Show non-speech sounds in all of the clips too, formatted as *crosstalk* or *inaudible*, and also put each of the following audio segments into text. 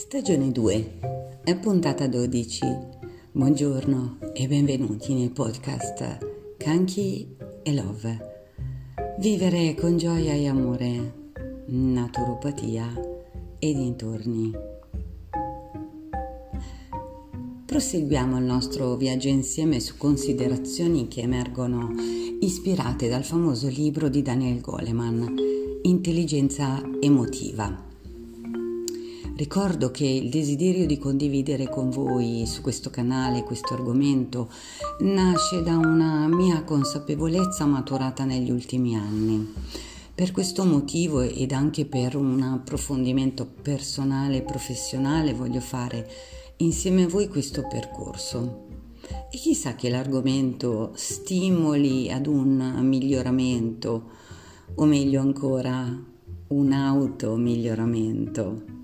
Stagione 2, è puntata 12. Buongiorno e benvenuti nel podcast Kanki e Love. Vivere con gioia e amore, naturopatia e dintorni. Proseguiamo il nostro viaggio insieme su considerazioni che emergono ispirate dal famoso libro di Daniel Goleman, Intelligenza emotiva Ricordo che il desiderio di condividere con voi su questo canale questo argomento nasce da una mia consapevolezza maturata negli ultimi anni. Per questo motivo ed anche per un approfondimento personale e professionale voglio fare insieme a voi questo percorso. E chissà che l'argomento stimoli ad un miglioramento, o meglio ancora, un auto-miglioramento.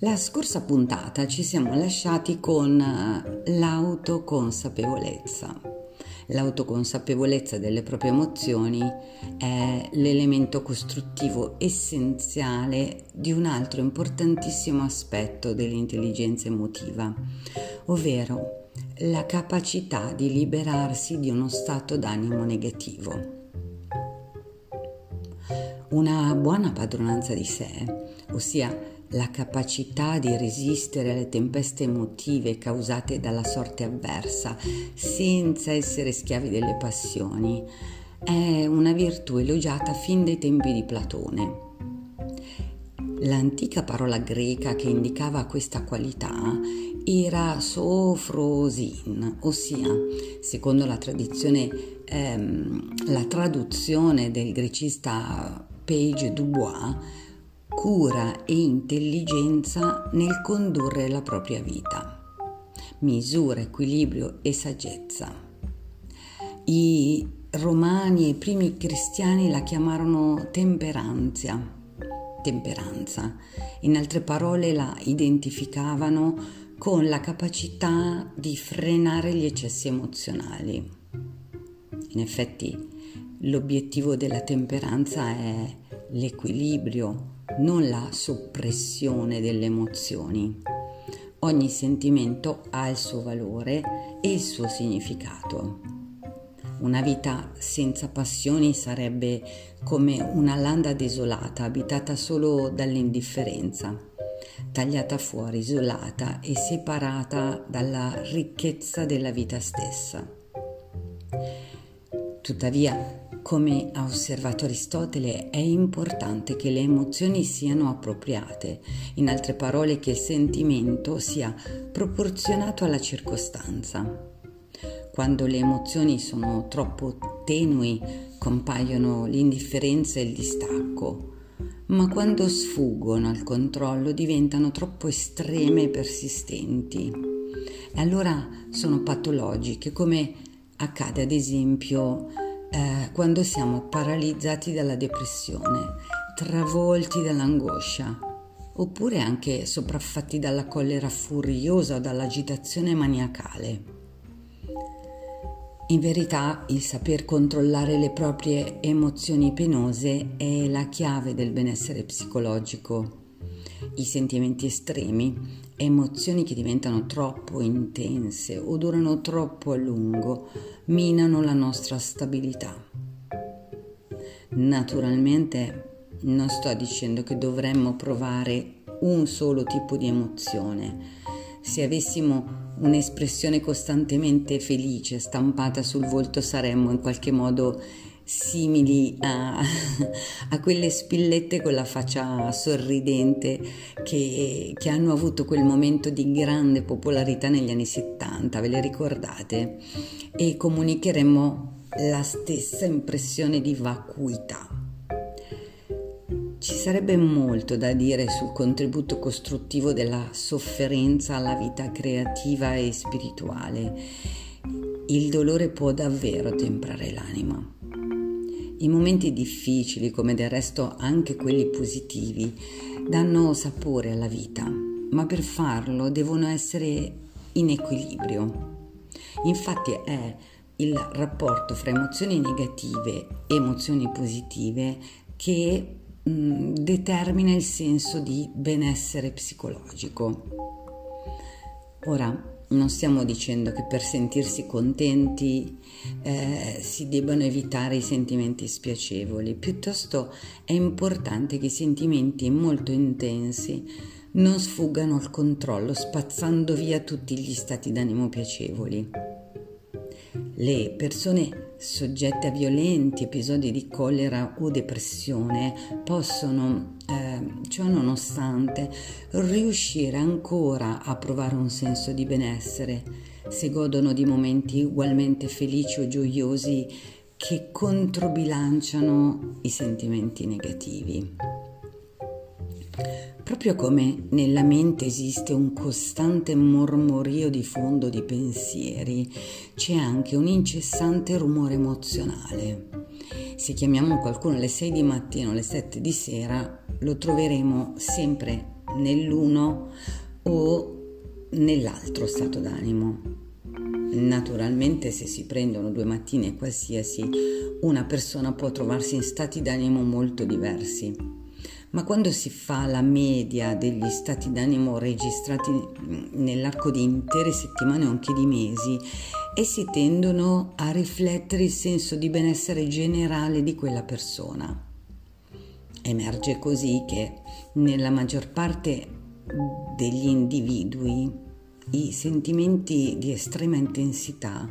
La scorsa puntata ci siamo lasciati con eh, l'autoconsapevolezza. L'autoconsapevolezza delle proprie emozioni è l'elemento costruttivo essenziale di un altro importantissimo aspetto dell'intelligenza emotiva, ovvero la capacità di liberarsi di uno stato d'animo negativo. Una buona padronanza di sé, ossia la capacità di resistere alle tempeste emotive causate dalla sorte avversa senza essere schiavi delle passioni, è una virtù elogiata fin dai tempi di Platone. L'antica parola greca che indicava questa qualità era sofrosin, ossia, secondo la tradizione, ehm, la traduzione del grecista Page Dubois, cura e intelligenza nel condurre la propria vita, misura, equilibrio e saggezza. I romani e i primi cristiani la chiamarono temperanzia, temperanza. In altre parole la identificavano con la capacità di frenare gli eccessi emozionali. In effetti L'obiettivo della temperanza è l'equilibrio, non la soppressione delle emozioni. Ogni sentimento ha il suo valore e il suo significato. Una vita senza passioni sarebbe come una landa desolata, abitata solo dall'indifferenza, tagliata fuori, isolata e separata dalla ricchezza della vita stessa. Tuttavia, come ha osservato Aristotele, è importante che le emozioni siano appropriate, in altre parole che il sentimento sia proporzionato alla circostanza. Quando le emozioni sono troppo tenui compaiono l'indifferenza e il distacco, ma quando sfuggono al controllo diventano troppo estreme e persistenti. E allora sono patologiche, come accade ad esempio eh, quando siamo paralizzati dalla depressione, travolti dall'angoscia, oppure anche sopraffatti dalla collera furiosa o dall'agitazione maniacale. In verità il saper controllare le proprie emozioni penose è la chiave del benessere psicologico. I sentimenti estremi, emozioni che diventano troppo intense o durano troppo a lungo, minano la nostra stabilità. Naturalmente non sto dicendo che dovremmo provare un solo tipo di emozione. Se avessimo un'espressione costantemente felice stampata sul volto saremmo in qualche modo simili a, *laughs* a, quelle spillette con la faccia sorridente che, che, hanno avuto quel momento di grande popolarità negli anni 70, ve le ricordate? E comunicheremo la stessa impressione di vacuità. Ci sarebbe molto da dire sul contributo costruttivo della sofferenza alla vita creativa e spirituale. Il dolore può davvero temprare l'anima. I momenti difficili, come del resto anche quelli positivi, danno sapore alla vita, ma per farlo devono essere in equilibrio. Infatti è il rapporto fra emozioni negative e emozioni positive che mh, determina il senso di benessere psicologico. Ora, non stiamo dicendo che per sentirsi contenti eh, si debbano evitare i sentimenti spiacevoli, piuttosto è importante che i sentimenti molto intensi non sfuggano al controllo, spazzando via tutti gli stati d'animo piacevoli. Le persone soggette a violenti episodi di collera o depressione possono, eh, ciò nonostante, riuscire ancora a provare un senso di benessere se godono di momenti ugualmente felici o gioiosi che controbilanciano i sentimenti negativi. Proprio come nella mente esiste un costante mormorio di fondo di pensieri, c'è anche un incessante rumore emozionale. Se chiamiamo qualcuno alle 6 di mattino o alle 7 di sera, lo troveremo sempre nell'uno o nell'altro stato d'animo. Naturalmente se si prendono due mattine qualsiasi, una persona può trovarsi in stati d'animo molto diversi ma quando si fa la media degli stati d'animo registrati nell'arco di intere settimane o anche di mesi, essi tendono a riflettere il senso di benessere generale di quella persona. Emerge così che nella maggior parte degli individui i sentimenti di estrema intensità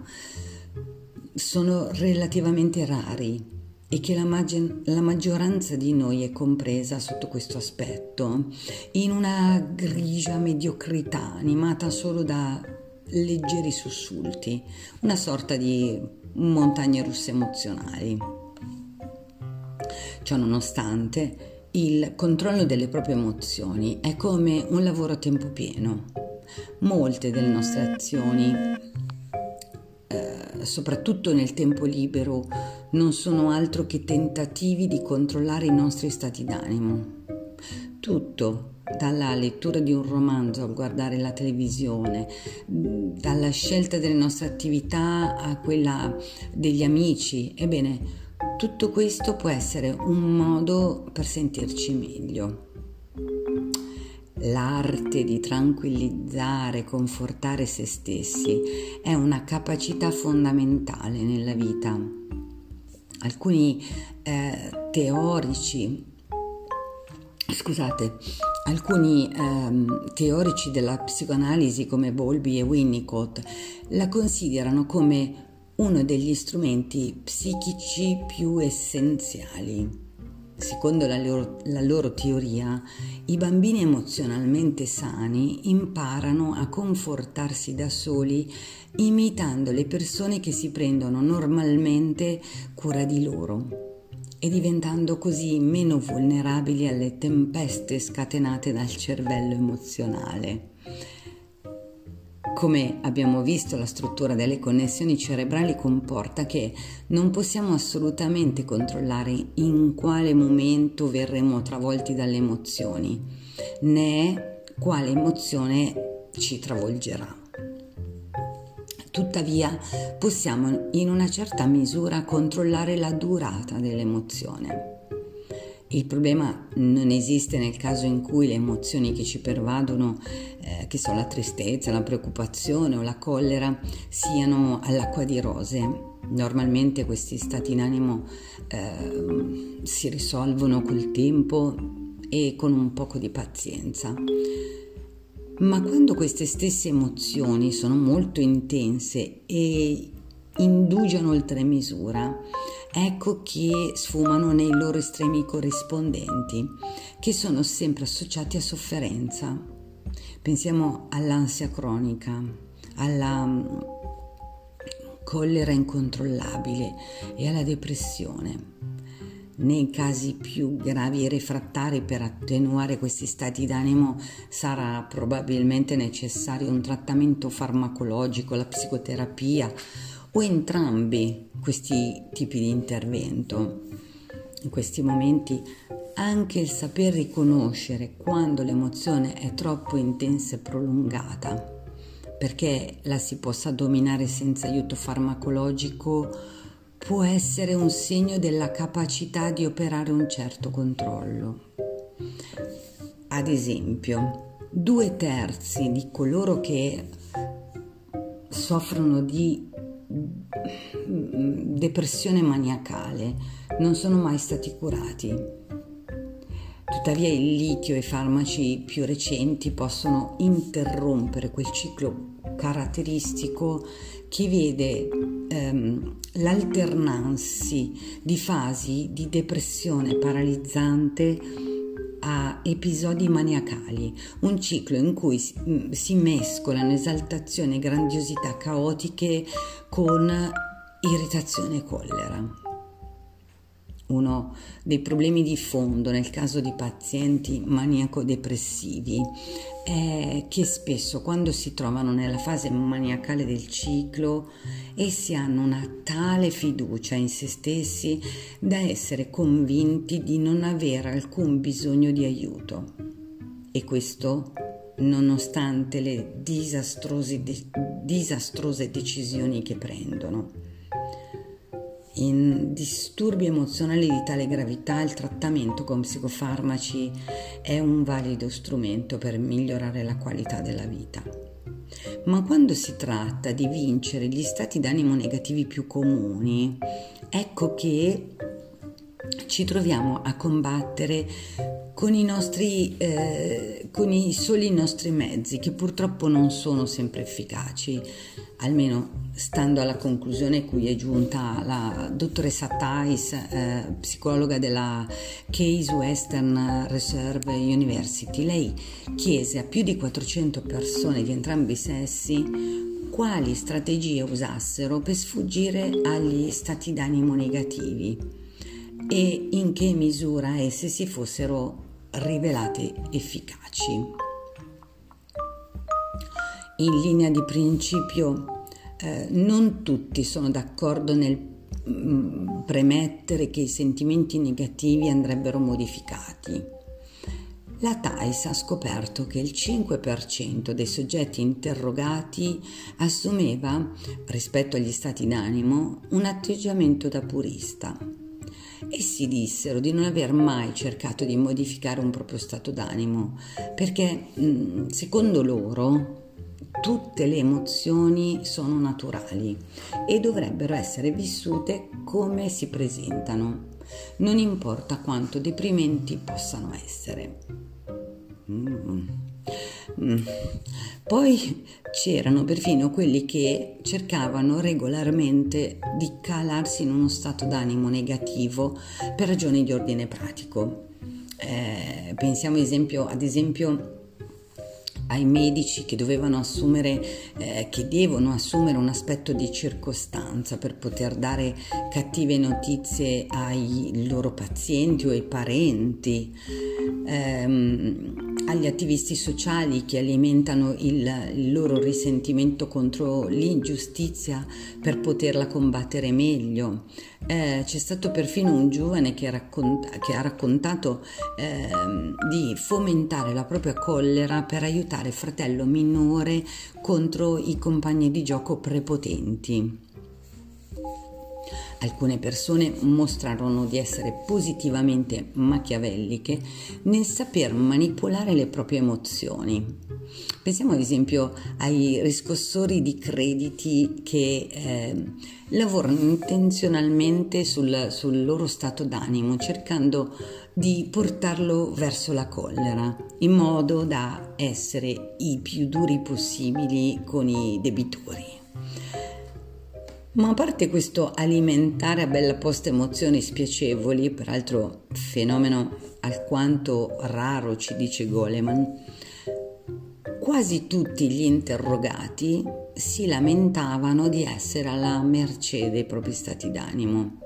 sono relativamente rari e che la, mag- la, maggioranza di noi è compresa sotto questo aspetto in una grigia mediocrità animata solo da leggeri sussulti, una sorta di montagne russe emozionali. Ciò nonostante, il controllo delle proprie emozioni è come un lavoro a tempo pieno. Molte delle nostre azioni, eh, soprattutto nel tempo libero, non sono altro che tentativi di controllare i nostri stati d'animo. Tutto, dalla lettura di un romanzo a guardare la televisione, dalla scelta delle nostre attività a quella degli amici, ebbene, tutto questo può essere un modo per sentirci meglio. L'arte di tranquillizzare confortare se stessi è una capacità fondamentale nella vita alcuni eh, teorici, scusate, alcuni ehm, teorici della psicoanalisi come Bowlby e Winnicott la considerano come uno degli strumenti psichici più essenziali. Secondo la loro, la loro, teoria, i bambini emozionalmente sani imparano a confortarsi da soli imitando le persone che si prendono normalmente cura di loro e diventando così meno vulnerabili alle tempeste scatenate dal cervello emozionale. Come abbiamo visto, la struttura delle connessioni cerebrali comporta che non possiamo assolutamente controllare in quale momento verremo travolti dalle emozioni, né quale emozione ci travolgerà. Tuttavia possiamo in una certa misura controllare la durata dell'emozione. Il problema non esiste nel caso in cui le emozioni che ci pervadono, eh, che sono la tristezza, la preoccupazione o la collera, siano all'acqua di rose. Normalmente questi stati in animo eh, si risolvono col tempo e con un poco di pazienza. Ma quando queste stesse emozioni sono molto intense e indugiano oltre misura, ecco che sfumano nei loro estremi corrispondenti, che sono sempre associati a sofferenza. Pensiamo all'ansia cronica, alla mm, collera incontrollabile e alla depressione. Nei casi più gravi e refrattari per attenuare questi stati d'animo sarà probabilmente necessario un trattamento farmacologico, la psicoterapia o entrambi questi tipi di intervento. In questi momenti anche il saper riconoscere quando l'emozione è troppo intensa e prolungata, perché la si possa dominare senza aiuto farmacologico, può essere un segno della capacità di operare un certo controllo. Ad esempio, due terzi di coloro che soffrono di depressione maniacale non sono mai stati curati. Tuttavia il litio e i farmaci più recenti possono interrompere quel ciclo caratteristico che vede ehm, l'alternarsi di fasi di depressione paralizzante a episodi maniacali, un ciclo in cui si, mm, mescolano esaltazione e grandiosità caotiche con irritazione e collera. Uno dei problemi di fondo nel caso di pazienti maniaco-depressivi è che spesso quando si trovano nella fase maniacale del ciclo essi hanno una tale fiducia in se stessi da essere convinti di non avere alcun bisogno di aiuto e questo nonostante le disastrose, disastrose decisioni che prendono. In disturbi emozionali di tale gravità il trattamento con psicofarmaci è un valido strumento per migliorare la qualità della vita. Ma quando si tratta di vincere gli stati d'animo negativi più comuni, ecco che ci troviamo a combattere con i nostri, eh, con i soli nostri mezzi, che purtroppo non sono sempre efficaci, almeno stando alla conclusione cui è giunta la dottoressa Thais, eh, psicologa della Case Western Reserve University. Lei chiese a più di 400 persone di entrambi i sessi quali strategie usassero per sfuggire agli stati d'animo negativi e in che misura esse si fossero rivelate efficaci. In linea di principio, eh, non tutti sono d'accordo nel mm, premettere che i sentimenti negativi andrebbero modificati. La TAIS ha scoperto che il 5% dei soggetti interrogati assumeva, rispetto agli stati d'animo, un atteggiamento da purista Essi dissero di non aver mai cercato di modificare un proprio stato d'animo, perché mm, secondo loro tutte le emozioni sono naturali e dovrebbero essere vissute come si presentano, non importa quanto deprimenti possano essere. Mm. Mm. Poi c'erano perfino quelli che cercavano regolarmente di calarsi in uno stato d'animo negativo per ragioni di ordine pratico. Eh, pensiamo esempio, ad esempio ai medici che dovevano assumere, eh, che devono assumere un aspetto di circostanza per poter dare cattive notizie ai loro pazienti o ai parenti, ehm, agli attivisti sociali che alimentano il, il loro risentimento contro l'ingiustizia per poterla combattere meglio. Eh, c'è stato perfino un giovane che, racconta, che ha raccontato eh, di fomentare la propria collera per aiutare fratello minore contro i compagni di gioco prepotenti. Alcune persone mostrarono di essere positivamente machiavelliche nel saper manipolare le proprie emozioni. Pensiamo ad esempio ai riscossori di crediti che eh, lavorano intenzionalmente sul, sul loro stato d'animo, cercando di portarlo verso la collera, in modo da essere i più duri possibili con i debitori. Ma a parte questo alimentare a bella posta emozioni spiacevoli, peraltro fenomeno alquanto raro ci dice Goleman, quasi tutti gli interrogati si lamentavano di essere alla mercé dei propri stati d'animo.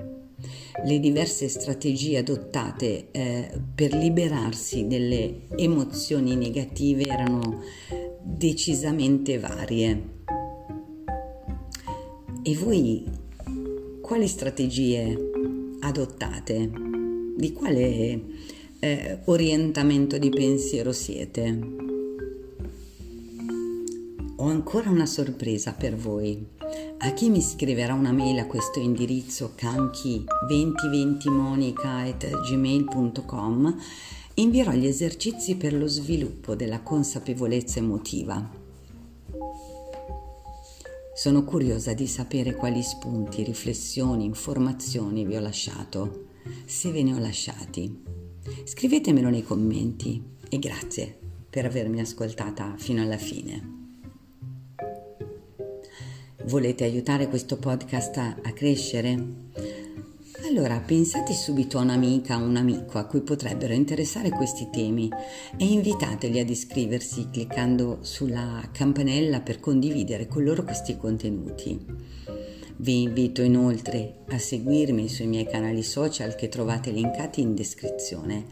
Le diverse strategie adottate eh, per liberarsi delle emozioni negative erano decisamente varie. E voi quali strategie adottate? Di quale eh, orientamento di pensiero siete? Ho ancora una sorpresa per voi. A chi mi scriverà una mail a questo indirizzo canchi2020monica.gmail.com invierò gli esercizi per lo sviluppo della consapevolezza emotiva. Sono curiosa di sapere quali spunti, riflessioni, informazioni vi ho lasciato, se ve ne ho lasciati. Scrivetemelo nei commenti e grazie per avermi ascoltata fino alla fine. Volete aiutare questo podcast a, crescere? Allora pensate subito a un'amica o un amico a cui potrebbero interessare questi temi e invitateli ad iscriversi cliccando sulla campanella per condividere con loro questi contenuti. Vi invito inoltre a seguirmi sui miei canali social che trovate linkati in descrizione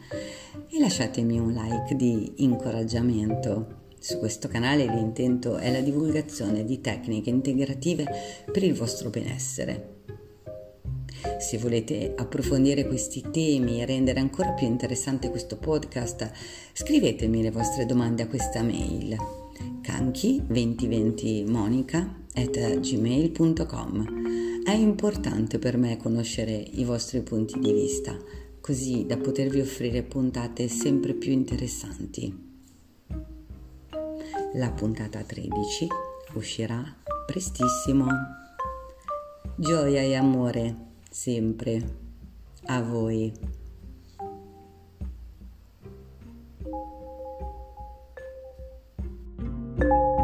e lasciatemi un like di incoraggiamento. Su questo canale l'intento è la divulgazione di tecniche integrative per il vostro benessere. Se volete approfondire questi temi e rendere ancora più interessante questo podcast, scrivetemi le vostre domande a questa mail canchi2020monica.gmail.com È importante per me conoscere i vostri punti di vista, così da potervi offrire puntate sempre più interessanti. La puntata 13 uscirà prestissimo. Gioia e amore sempre a voi. thank